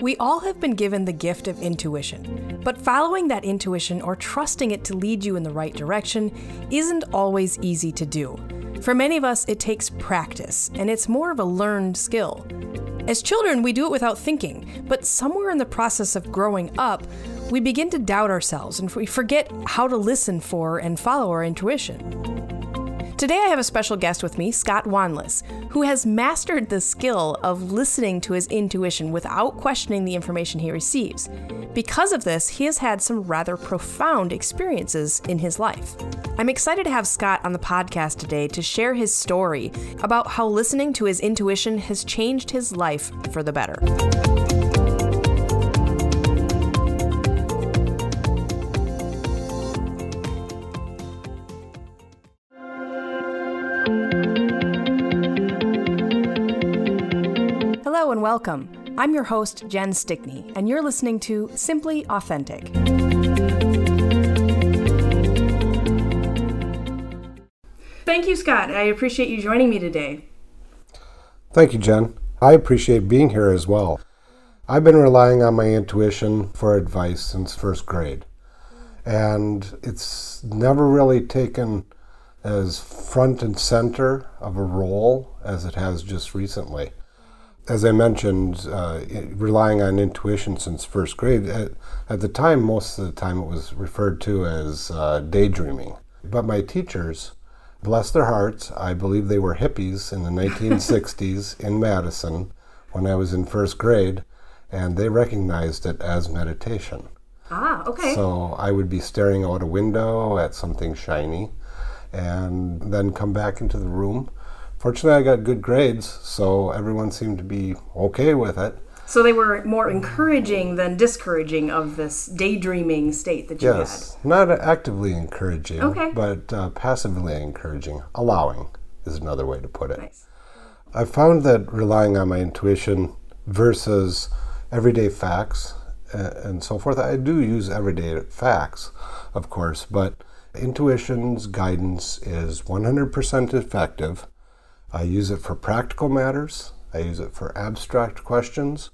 We all have been given the gift of intuition, but following that intuition or trusting it to lead you in the right direction isn't always easy to do. For many of us, it takes practice, and it's more of a learned skill. As children, we do it without thinking, but somewhere in the process of growing up, we begin to doubt ourselves and we forget how to listen for and follow our intuition. Today, I have a special guest with me, Scott Wanless, who has mastered the skill of listening to his intuition without questioning the information he receives. Because of this, he has had some rather profound experiences in his life. I'm excited to have Scott on the podcast today to share his story about how listening to his intuition has changed his life for the better. Welcome. I'm your host, Jen Stickney, and you're listening to Simply Authentic. Thank you, Scott. I appreciate you joining me today. Thank you, Jen. I appreciate being here as well. I've been relying on my intuition for advice since first grade, and it's never really taken as front and center of a role as it has just recently. As I mentioned, uh, relying on intuition since first grade, at, at, the time, most of the time it was referred to as uh, daydreaming. But my teachers, bless their hearts, I believe they were hippies in the 1960s in Madison when I was in first grade, and they recognized it as meditation. Ah, okay. So I would be staring out a window at something shiny and then come back into the room. Fortunately, I got good grades, so everyone seemed to be okay with it. So they were more encouraging than discouraging of this daydreaming state that you yes, had. not actively encouraging, okay. but uh, passively encouraging, allowing is another way to put it. Nice. I found that relying on my intuition versus everyday facts and so forth. I do use everyday facts, of course, but Intuition's guidance is 100% effective. I use it for practical matters, I use it for abstract questions,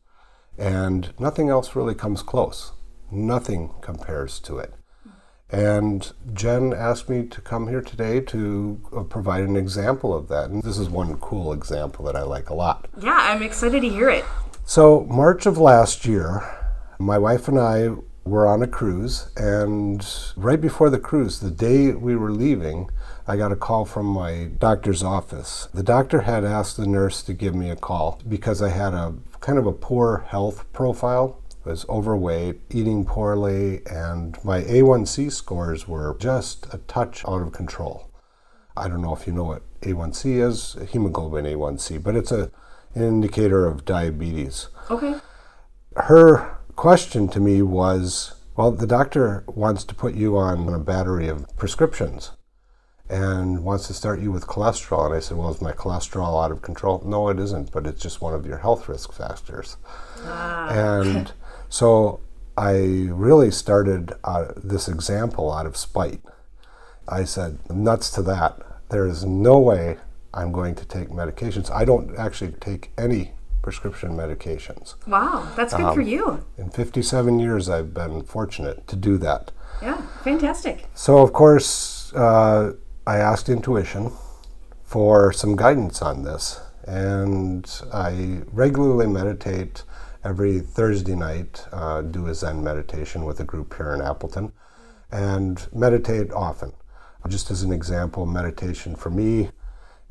and nothing else really comes close. Nothing compares to it. And Jen asked me to come here today to uh, provide an example of that. And this is one cool example that I like a lot. Yeah, I'm excited to hear it. So, March of last year, my wife and I were on a cruise, and right before the cruise, the day we were leaving, I got a call from my doctor's office. The doctor had asked the nurse to give me a call because I had a kind of a poor health profile. I was overweight, eating poorly, and my A1C scores were just a touch out of control. I don't know if you know what A1C is, hemoglobin A1C, but it's a, an indicator of diabetes. Okay. Her question to me was well, the doctor wants to put you on a battery of prescriptions and wants to start you with cholesterol. And I said, Well, is my cholesterol out of control? No, it isn't, but it's just one of your health risk factors. Ah. And so I really started uh, this example out of spite. I said, Nuts to that. There is no way I'm going to take medications. I don't actually take any prescription medications. Wow, that's good um, for you. In 57 years, I've been fortunate to do that. Yeah, fantastic. So, of course, uh, I asked intuition for some guidance on this, and I regularly meditate every Thursday night, uh, do a Zen meditation with a group here in Appleton, and meditate often. Just as an example, meditation for me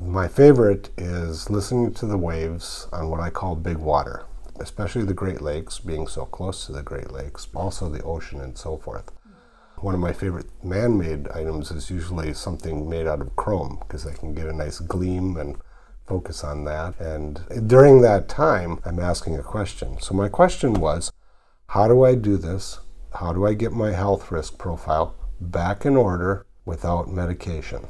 my favorite is listening to the waves on what I call big water, especially the Great Lakes, being so close to the Great Lakes, also the ocean and so forth. One of my favorite man made items is usually something made out of chrome because I can get a nice gleam and focus on that. And during that time, I'm asking a question. So, my question was how do I do this? How do I get my health risk profile back in order without medication?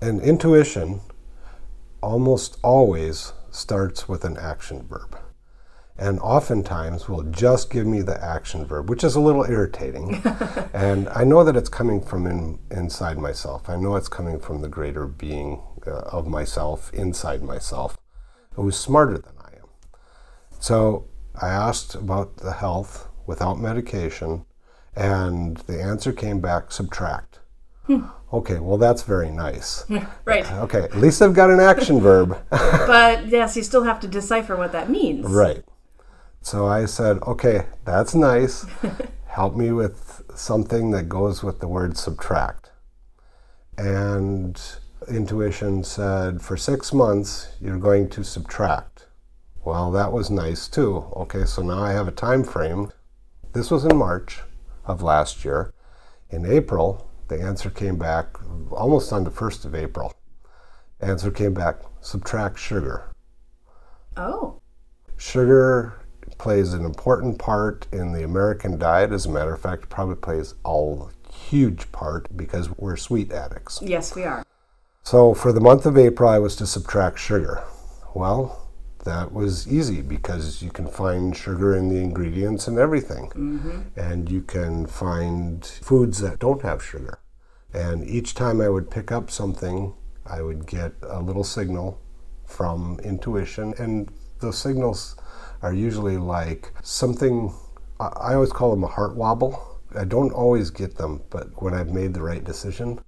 And intuition almost always starts with an action verb. and oftentimes will just give me the action verb, which is a little irritating. and I know that it's coming from in, inside myself. I know it's coming from the greater being uh, of myself inside myself, who's smarter than I am. So I asked about the health without medication, and the answer came back subtract. Hmm. Okay, well, that's very nice. right. Okay, at least I've got an action verb. but yes, you still have to decipher what that means. Right. So I said, okay, that's nice. Help me with something that goes with the word subtract. And intuition said, for six months, you're going to subtract. Well, that was nice too. Okay, so now I have a time frame. This was in March of last year. In April, the answer came back almost on the 1st of April. Answer came back subtract sugar. Oh. Sugar plays an important part in the American diet. As a matter of fact, probably plays a huge part because we're sweet addicts. Yes, we are. So for the month of April, I was to subtract sugar. Well, that was easy because you can find sugar in the ingredients and everything. Mm-hmm. And you can find foods that don't have sugar. And each time I would pick up something, I would get a little signal from intuition. And those signals are usually like something, I always call them a heart wobble. I don't always get them, but when I've made the right decision,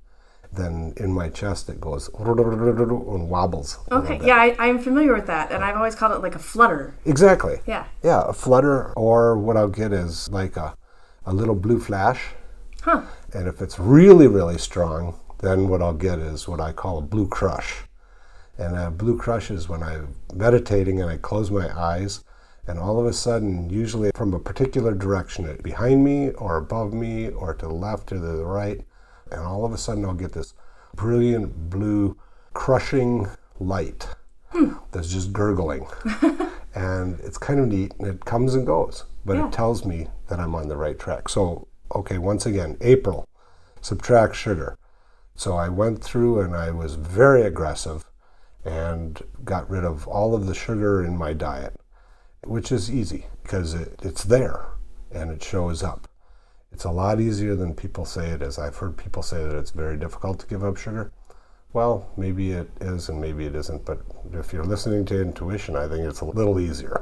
then in my chest it goes and wobbles. Okay, yeah, I, am familiar with that, and I've always called it like a flutter. Exactly. Yeah. Yeah, a flutter, or what I'll get is like a, a little blue flash. Huh. And if it's really, really strong, then what I'll get is what I call a blue crush. And a blue crush is when I'm meditating and I close my eyes and all of a sudden, usually from a particular direction, behind me or above me or to the left or to the right, and all of a sudden I'll get this brilliant blue crushing light hmm. that's just gurgling. and it's kind of neat and it comes and goes, but yeah. it tells me that I'm on the right track. So, okay, once again, April, subtract sugar. So I went through and I was very aggressive and got rid of all of the sugar in my diet which is easy because it, it's there and it shows up. It's a lot easier than people say it is. I've heard people say that it's very difficult to give up sugar. Well, maybe it is and maybe it isn't, but if you're listening to intuition, I think it's a little easier.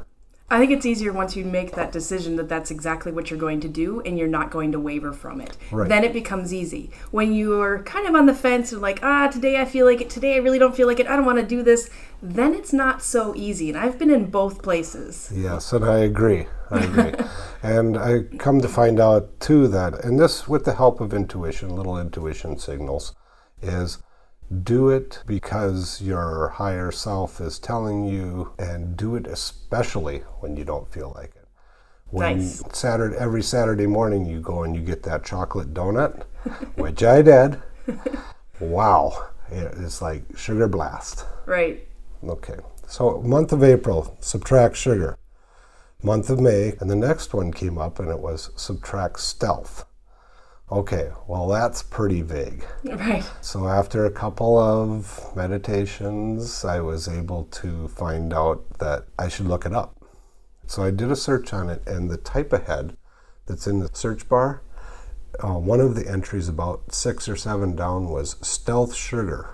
I think it's easier once you make that decision that that's exactly what you're going to do and you're not going to waver from it. Right. Then it becomes easy. When you're kind of on the fence and like, ah, today I feel like it, today I really don't feel like it, I don't want to do this, then it's not so easy. And I've been in both places. Yes, and I agree. I agree. and I come to find out too that, and this with the help of intuition, little intuition signals, is do it because your higher self is telling you, and do it especially when you don't feel like it. When nice. Saturday, every Saturday morning you go and you get that chocolate donut, which I did. wow, it's like sugar blast. Right. Okay, so month of April, subtract sugar. Month of May, and the next one came up and it was subtract stealth. Okay, well, that's pretty vague. Right. So, after a couple of meditations, I was able to find out that I should look it up. So, I did a search on it, and the type ahead that's in the search bar, uh, one of the entries about six or seven down was stealth sugar.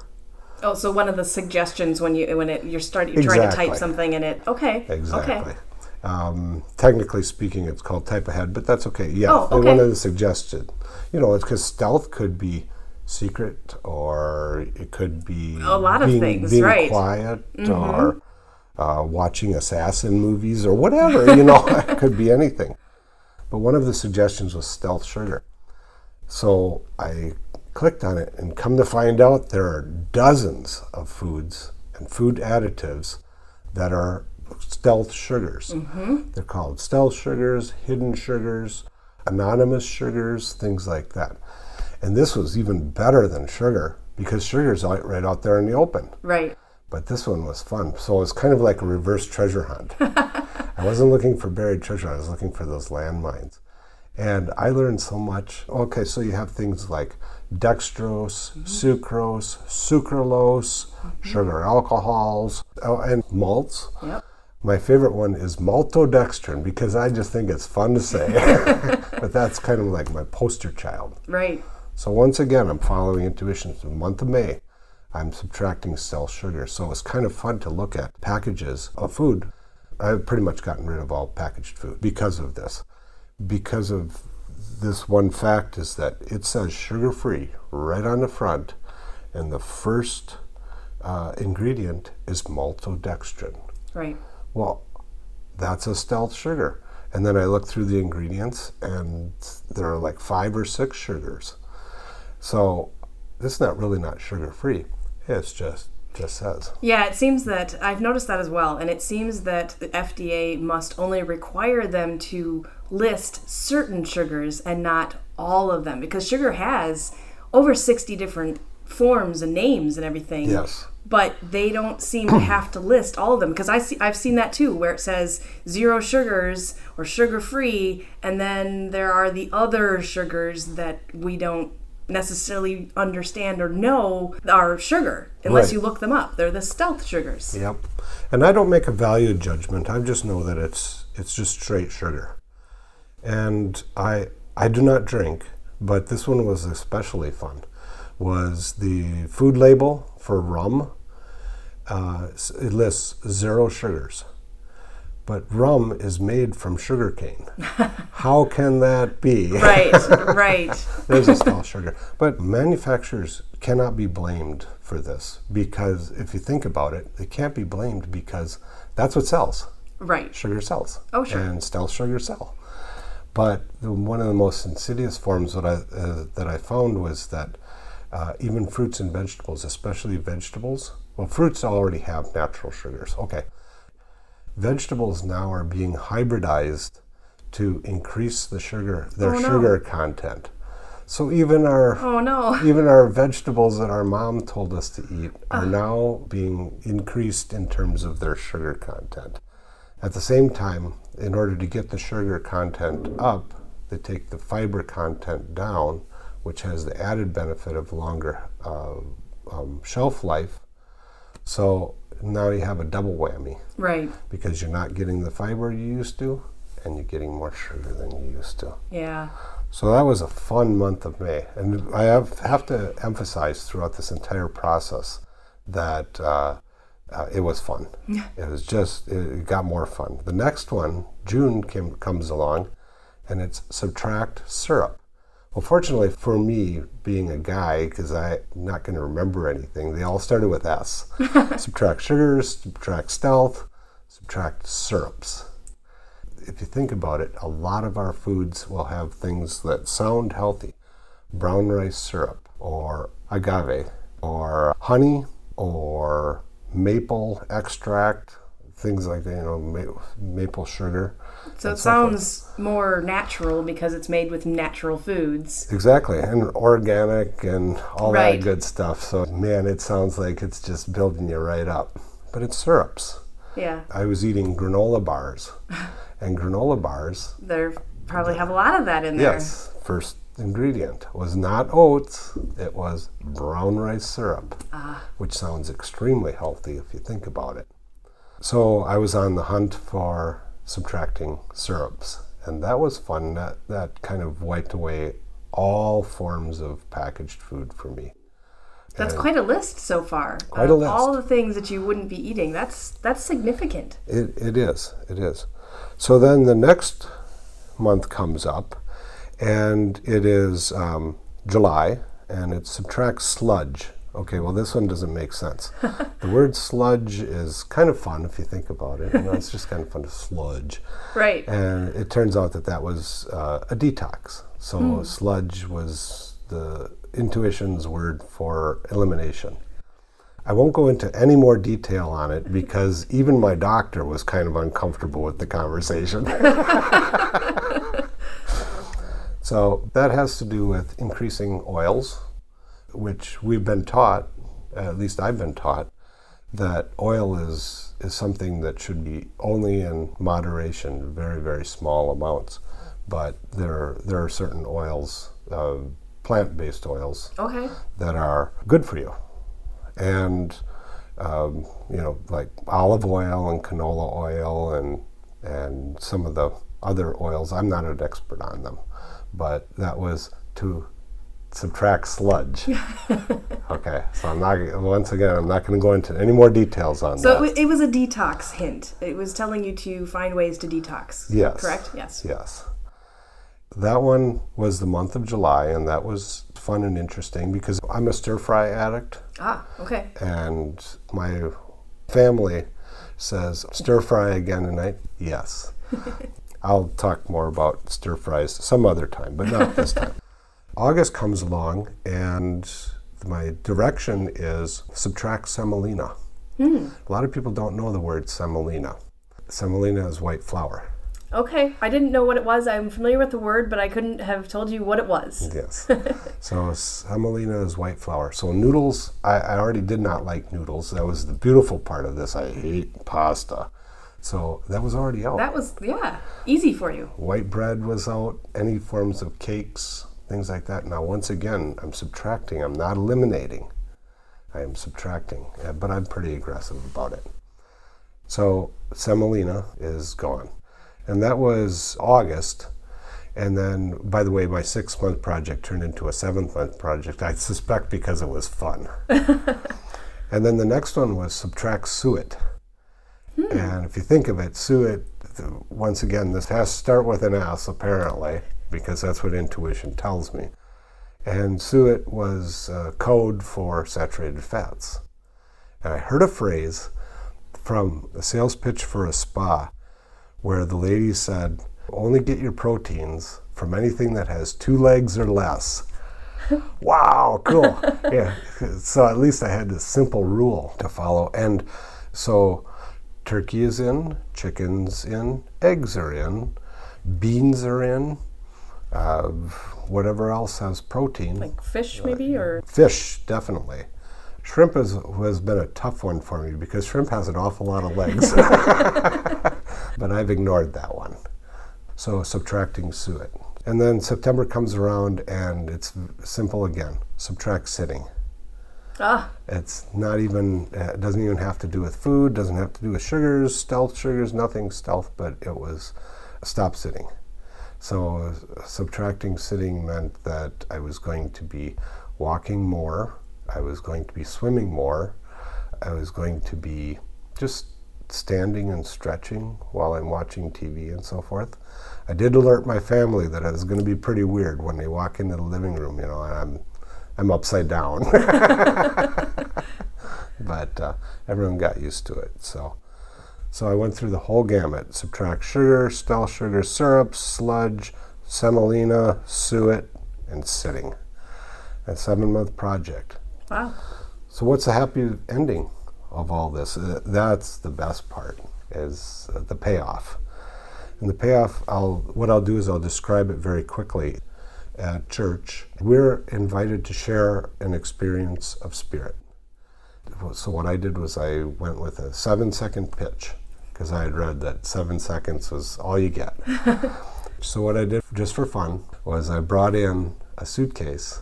Oh, so one of the suggestions when you when it you're starting you're exactly. trying to type something and it okay exactly. Okay. Um, technically speaking, it's called type ahead, but that's okay. Yeah, oh, okay. one of the suggested. You know, it's because stealth could be secret, or it could be a lot being, of things, being right? Quiet, mm-hmm. or uh, watching assassin movies, or whatever. You know, it could be anything. But one of the suggestions was stealth sugar. So I clicked on it and come to find out there are dozens of foods and food additives that are stealth sugars. Mm-hmm. They're called stealth sugars, hidden sugars, anonymous sugars, things like that. And this was even better than sugar because sugar's out right out there in the open. Right. But this one was fun. So it was kind of like a reverse treasure hunt. I wasn't looking for buried treasure, I was looking for those landmines. And I learned so much. Okay, so you have things like dextrose, mm-hmm. sucrose, sucralose, mm-hmm. sugar alcohols, oh, and malts. Yep My favorite one is maltodextrin because I just think it's fun to say. but that's kind of like my poster child. Right. So once again, I'm following intuition. For the month of May, I'm subtracting cell sugar. So it's kind of fun to look at packages of food. I've pretty much gotten rid of all packaged food because of this. Because of this one fact is that it says sugar free right on the front, and the first uh, ingredient is maltodextrin. Right. Well, that's a stealth sugar. And then I look through the ingredients, and there are like five or six sugars. So this is not really not sugar free. It's just just says. Yeah, it seems that I've noticed that as well, and it seems that the FDA must only require them to list certain sugars and not all of them because sugar has over 60 different forms and names and everything. Yes. But they don't seem to have to list all of them because I see I've seen that too where it says zero sugars or sugar free and then there are the other sugars that we don't necessarily understand or know are sugar unless Right. you look them up. They're the stealth sugars. Yep. And I don't make a value judgment. I just know that it's it's just straight sugar. And I I do not drink, but this one was especially fun. Was the food label for rum? Uh, it lists zero sugars, but rum is made from sugar cane. How can that be? Right, right. There's a stealth sugar. But manufacturers cannot be blamed for this because if you think about it, they can't be blamed because that's what sells. Right. Sugar sells. Oh, sure. And stealth sugar sell. But the, one of the most insidious forms that I uh, that I found was that uh, even fruits and vegetables, especially vegetables, well, fruits already have natural sugars. Okay. Vegetables now are being hybridized to increase the sugar, their Oh, no. sugar content. So even our Oh no. even our vegetables that our mom told us to eat are Ah. now being increased in terms of their sugar content. At the same time, in order to get the sugar content up, they take the fiber content down, which has the added benefit of longer uh, um, shelf life. So now you have a double whammy Right. because you're not getting the fiber you used to, and you're getting more sugar than you used to. Yeah. So that was a fun month of May, and I have, have to emphasize throughout this entire process that uh, uh, it was fun. Yeah. It was just it got more fun. The next one, June, came, comes along, and it's subtract syrup. Well, fortunately for me, being a guy, because I'm not going to remember anything, they all started with S. subtract sugars, subtract stealth, subtract syrups if you think about it, a lot of our foods will have things that sound healthy. Brown rice syrup, or agave, or honey, or maple extract, things like that, you know, ma- maple sugar. So it sounds more natural because it's made with natural foods. Exactly, and organic and all Right. that good stuff. So, man, it sounds like it's just building you right up. But it's syrups. Yeah. I was eating granola bars, and granola bars They probably have a lot of that in there. Yes, first ingredient was not oats, it was brown rice syrup, ah. which sounds extremely healthy if you think about it. So I was on the hunt for subtracting syrups, and that was fun. That, that kind of wiped away all forms of packaged food for me. That's quite a list so far. Quite a list. All the things that you wouldn't be eating. That's that's significant. It, it is. It is. So then the next month comes up, and it is um, July, and it subtracts sludge. Okay, well, this one doesn't make sense. the word sludge is kind of fun if you think about it. You know, it's just kind of fun to sludge. Right. And it turns out that that was uh, a detox. So sludge was the intuition's word for elimination. I won't go into any more detail on it because even my doctor was kind of uncomfortable with the conversation. so that has to do with increasing oils, which we've been taught, at least I've been taught, that oil is, is something that should be only in moderation, very, very small amounts. But there, there are certain oils, uh, plant based oils, Okay. that are good for you. And um, you know, like olive oil and canola oil and and some of the other oils. I'm not an expert on them, but that was to subtract sludge. okay, so I'm not once again I'm not going to go into any more details on So that. it, it was a detox hint. It was telling you to find ways to detox. Yes. Correct? Yes. Yes. That one was the month of July, and that was fun and interesting because I'm a stir fry addict, Ah, okay. and my family says, Stir fry again tonight? Yes. I'll talk more about stir fries some other time, but not this time. August comes along, and my direction is subtract semolina. Hmm. A lot of people don't know the word semolina. Semolina is white flour. Okay. I didn't know what it was. I'm familiar with the word, but I couldn't have told you what it was. Yes. so semolina is white flour. So noodles, I, I already did not like noodles. That was the beautiful part of this. I hate pasta. So that was already out. That was, yeah, easy for you. White bread was out, any forms of cakes, things like that. Now, once again, I'm subtracting. I'm not eliminating. I am subtracting, uh, but I'm pretty aggressive about it. So semolina is gone. And that was August. And then, by the way, my six month project turned into a seven month project, I suspect because it was fun. and then the next one was subtract suet. And if you think of it, suet, once again, this has to start with an S apparently, because that's what intuition tells me. And suet was uh, code for saturated fats. And I heard a phrase from a sales pitch for a spa where the lady said, only get your proteins from anything that has two legs or less. wow, cool. yeah. So at least I had this simple rule to follow. And so turkey is in, chicken's in, eggs are in, beans are in, uh, whatever else has protein. Like fish, maybe, or Fish, definitely. Shrimp has, has been a tough one for me because shrimp has an awful lot of legs. but I've ignored that one. So subtracting suet. And then September comes around and it's simple again subtract sitting. ah, It's not even, uh, it doesn't even have to do with food, doesn't have to do with sugars, stealth sugars, nothing stealth, but it was stop sitting. So uh, subtracting sitting meant that I was going to be walking more, I was going to be swimming more, I was going to be just standing and stretching while I'm watching TV and so forth. I did alert my family that it was going to be pretty weird when they walk into the living room, you know, and I'm I'm upside down. but uh, everyone got used to it. So, so I went through the whole gamut: subtract sugar, stealth sugar, syrup, sludge, semolina, suet, and sitting. A seven-month project. wow. So, what's the happy ending of all this? Uh, that's the best part is uh, the payoff. And the payoff, I'll what I'll do is I'll describe it very quickly. At church, we're invited to share an experience of spirit. So what I did was I went with a seven-second pitch because I had read that seven seconds was all you get. so what I did just for fun was I brought in a suitcase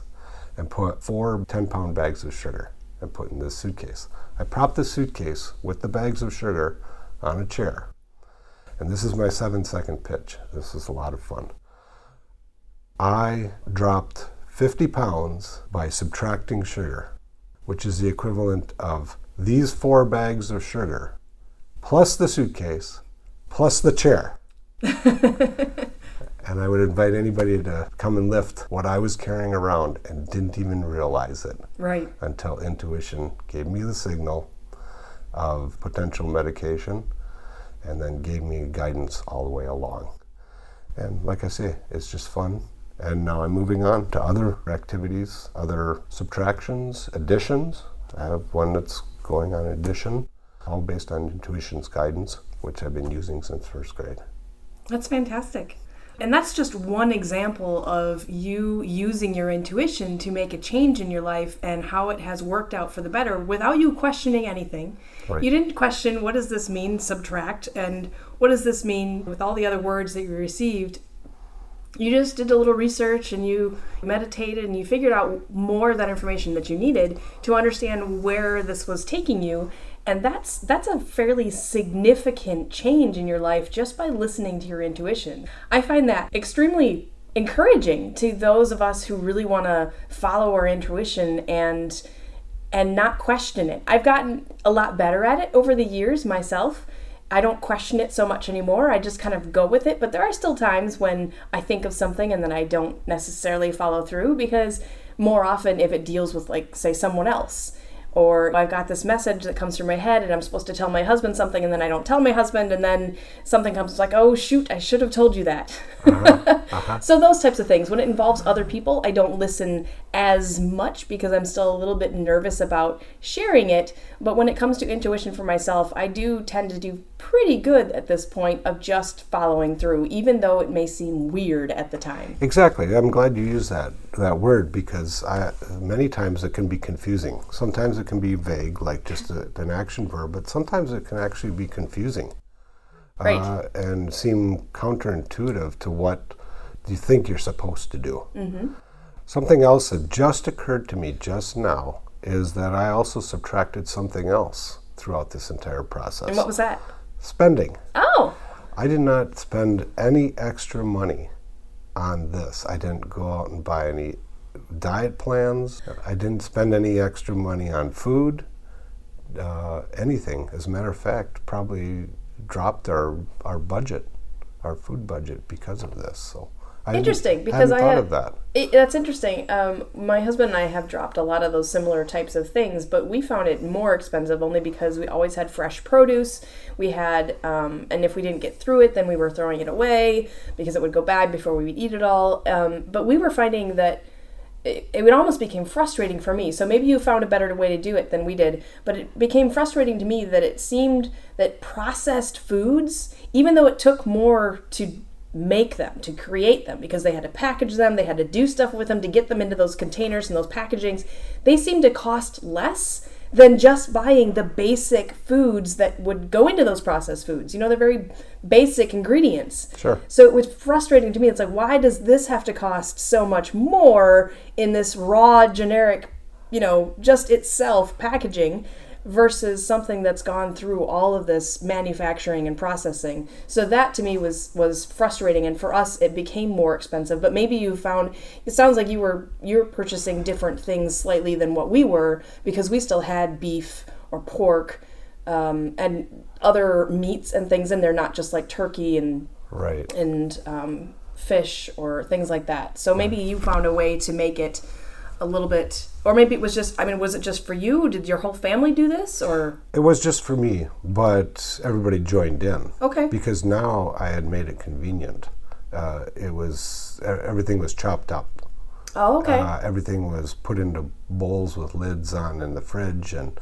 and put four 10-pound bags of sugar and put in this suitcase. I propped the suitcase with the bags of sugar on a chair. And this is my seven second pitch. This is a lot of fun. I dropped 50 pounds by subtracting sugar, which is the equivalent of these four bags of sugar, plus the suitcase, plus the chair. and I would invite anybody to come and lift what I was carrying around and didn't even realize it Right. until intuition gave me the signal of potential medication and then gave me guidance all the way along. And like I say, it's just fun. And now I'm moving on to other activities, other subtractions, additions. I have one that's going on addition, all based on intuition's guidance, which I've been using since first grade. That's fantastic. And that's just one example of you using your intuition to make a change in your life and how it has worked out for the better without you questioning anything. Right. You didn't question what does this mean, subtract, and what does this mean with all the other words that you received. You just did a little research and you meditated and you figured out more of that information that you needed to understand where this was taking you And that's that's a fairly significant change in your life just by listening to your intuition. I find that extremely encouraging to those of us who really want to follow our intuition and and not question it. I've gotten a lot better at it over the years myself. I don't question it so much anymore. I just kind of go with it, but there are still times when I think of something and then I don't necessarily follow through because more often if it deals with like say someone else or I've got this message that comes through my head and I'm supposed to tell my husband something and then I don't tell my husband and then something comes like, oh shoot, I should have told you that. Uh-huh. Uh-huh. so those types of things. When it involves other people, I don't listen as much because I'm still a little bit nervous about sharing it. But when it comes to intuition for myself, I do tend to do pretty good at this point of just following through, even though it may seem weird at the time. Exactly. I'm glad you use that that word because I, many times it can be confusing. Sometimes it can be vague, like just a, an action verb, but sometimes it can actually be confusing. Right. Uh, and seem counterintuitive to what you think you're supposed to do. Mm-hmm. Something else that just occurred to me just now is that I also subtracted something else throughout this entire process. And what was that? Spending. Oh. I did not spend any extra money on this. I didn't go out and buy any diet plans. I didn't spend any extra money on food, uh, anything. As a matter of fact, probably dropped our, our budget, our food budget because of this. So I interesting because I thought of that. It, that's interesting. Um, my husband and I have dropped a lot of those similar types of things, but we found it more expensive only because we always had fresh produce. We had, um, and if we didn't get through it, then we were throwing it away because it would go bad before we would eat it all. Um, but we were finding that it, it almost became frustrating for me. So maybe you found a better way to do it than we did, but it became frustrating to me that it seemed that processed foods, even though it took more to make them, to create them, because they had to package them, they had to do stuff with them to get them into those containers and those packagings. They seemed to cost less than just buying the basic foods that would go into those processed foods. You know, they're very basic ingredients. Sure. So it was frustrating to me. It's like, why does this have to cost so much more in this raw, generic, you know, just itself packaging? Versus something that's gone through all of this manufacturing and processing. So that to me was was frustrating and for us it became more expensive. But maybe you found it sounds like you were you're purchasing different things slightly than what we were because we still had beef or pork um, and other meats and things in there, not just like turkey and right and um, fish or things like that. So maybe you found a way to make it a little bit or maybe it was just i mean was it just for you? Did your whole family do this or? It was just for me but everybody joined in. Okay. Because now i had made it convenient. Uh, it was everything was chopped up. Oh okay. Uh, everything was put into bowls with lids on in the fridge and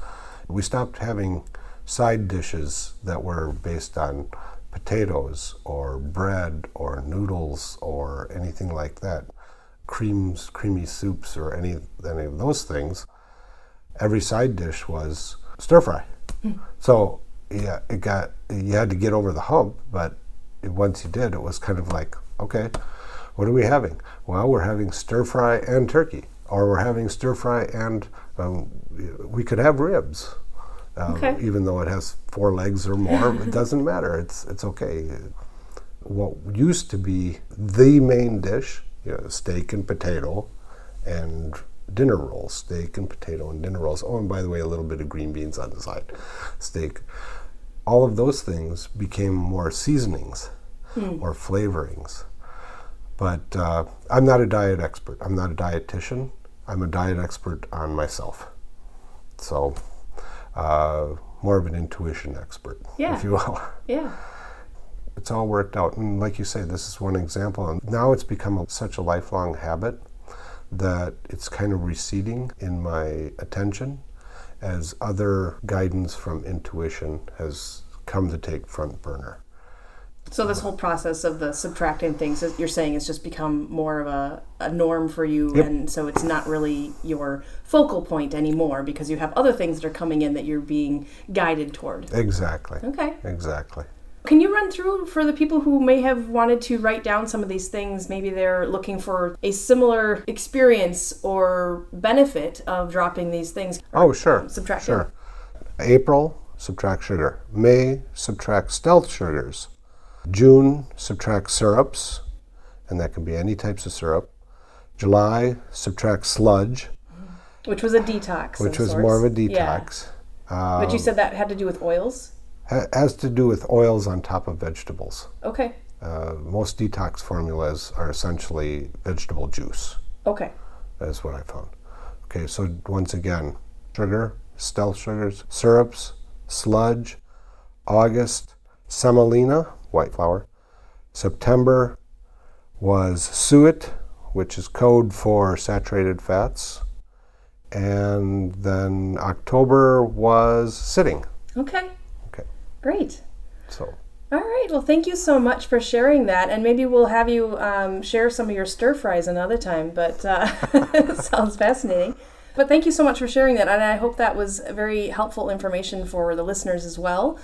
we stopped having side dishes that were based on potatoes or bread or noodles or anything like that creams, creamy soups, or any any of those things, every side dish was stir fry. Mm. So yeah, it got you had to get over the hump, but once you did, it was kind of like okay, what are we having? Well, we're having stir fry and turkey, or we're having stir fry and um, we could have ribs. Um, okay. Even though it has four legs or more, it doesn't matter. It's it's okay. What used to be the main dish you know, steak and potato and dinner rolls, steak and potato and dinner rolls. Oh, and by the way, a little bit of green beans on the side, steak. All of those things became more seasonings hmm. or flavorings. But uh, I'm not a diet expert. I'm not a dietitian. I'm a diet expert on myself. So, uh, more of an intuition expert, yeah. if you will. Yeah it's all worked out. And like you say, this is one example. And now it's become a, such a lifelong habit that it's kind of receding in my attention as other guidance from intuition has come to take front burner. So this whole process of the subtracting things, you're saying, has just become more of a, a norm for you, yep. and so it's not really your focal point anymore because you have other things that are coming in that you're being guided toward. Exactly. Okay. Exactly. Can you run through for the people who may have wanted to write down some of these things? Maybe they're looking for a similar experience or benefit of dropping these things. Oh, sure. Um, Subtracting. Sure. April subtract sugar. May, subtract stealth sugars. June, subtract syrups, and that can be any types of syrup. July, subtract sludge, Which was a detox. which was sorts. more of a Yeah. detox. but you um, said that had to do with oils? Ha- has to do with oils on top of vegetables. Okay. Uh, most detox formulas are essentially vegetable juice. Okay. That's what I found. Okay, so once again, sugar, stealth sugars, syrups, sludge, August, semolina, white flour. September was suet, which is code for saturated fats. And then October was sitting. Okay. Great. so All right. Well, thank you so much for sharing that, and maybe we'll have you um, share some of your stir fries another time. But uh, sounds fascinating. But thank you so much for sharing that, and I hope that was very helpful information for the listeners as well.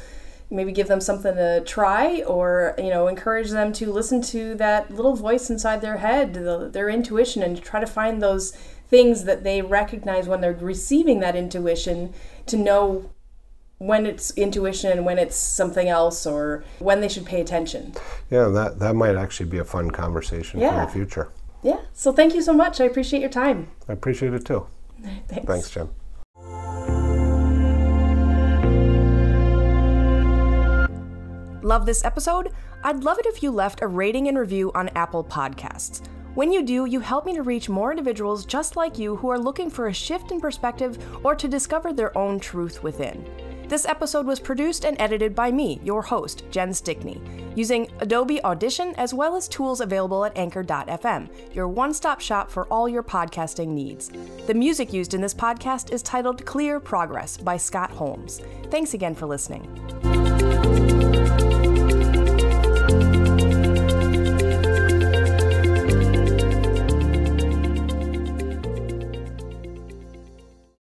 Maybe give them something to try, or you know, encourage them to listen to that little voice inside their head, the, their intuition, and try to find those things that they recognize when they're receiving that intuition to know when it's intuition and when it's something else or when they should pay attention. yeah, that, that might actually be a fun conversation for the future. Yeah. So thank you so much. I appreciate your time. I appreciate it too. Thanks. Thanks, Jim. Love this episode? I'd love it if you left a rating and review on Apple Podcasts. When you do, you help me to reach more individuals just like you who are looking for a shift in perspective or to discover their own truth within. This episode was produced and edited by me, your host, Jen Stickney, using Adobe Audition as well as tools available at Anchor.fm, your one stop shop for all your podcasting needs. The music used in this podcast is titled Clear Progress by Scott Holmes. Thanks again for listening.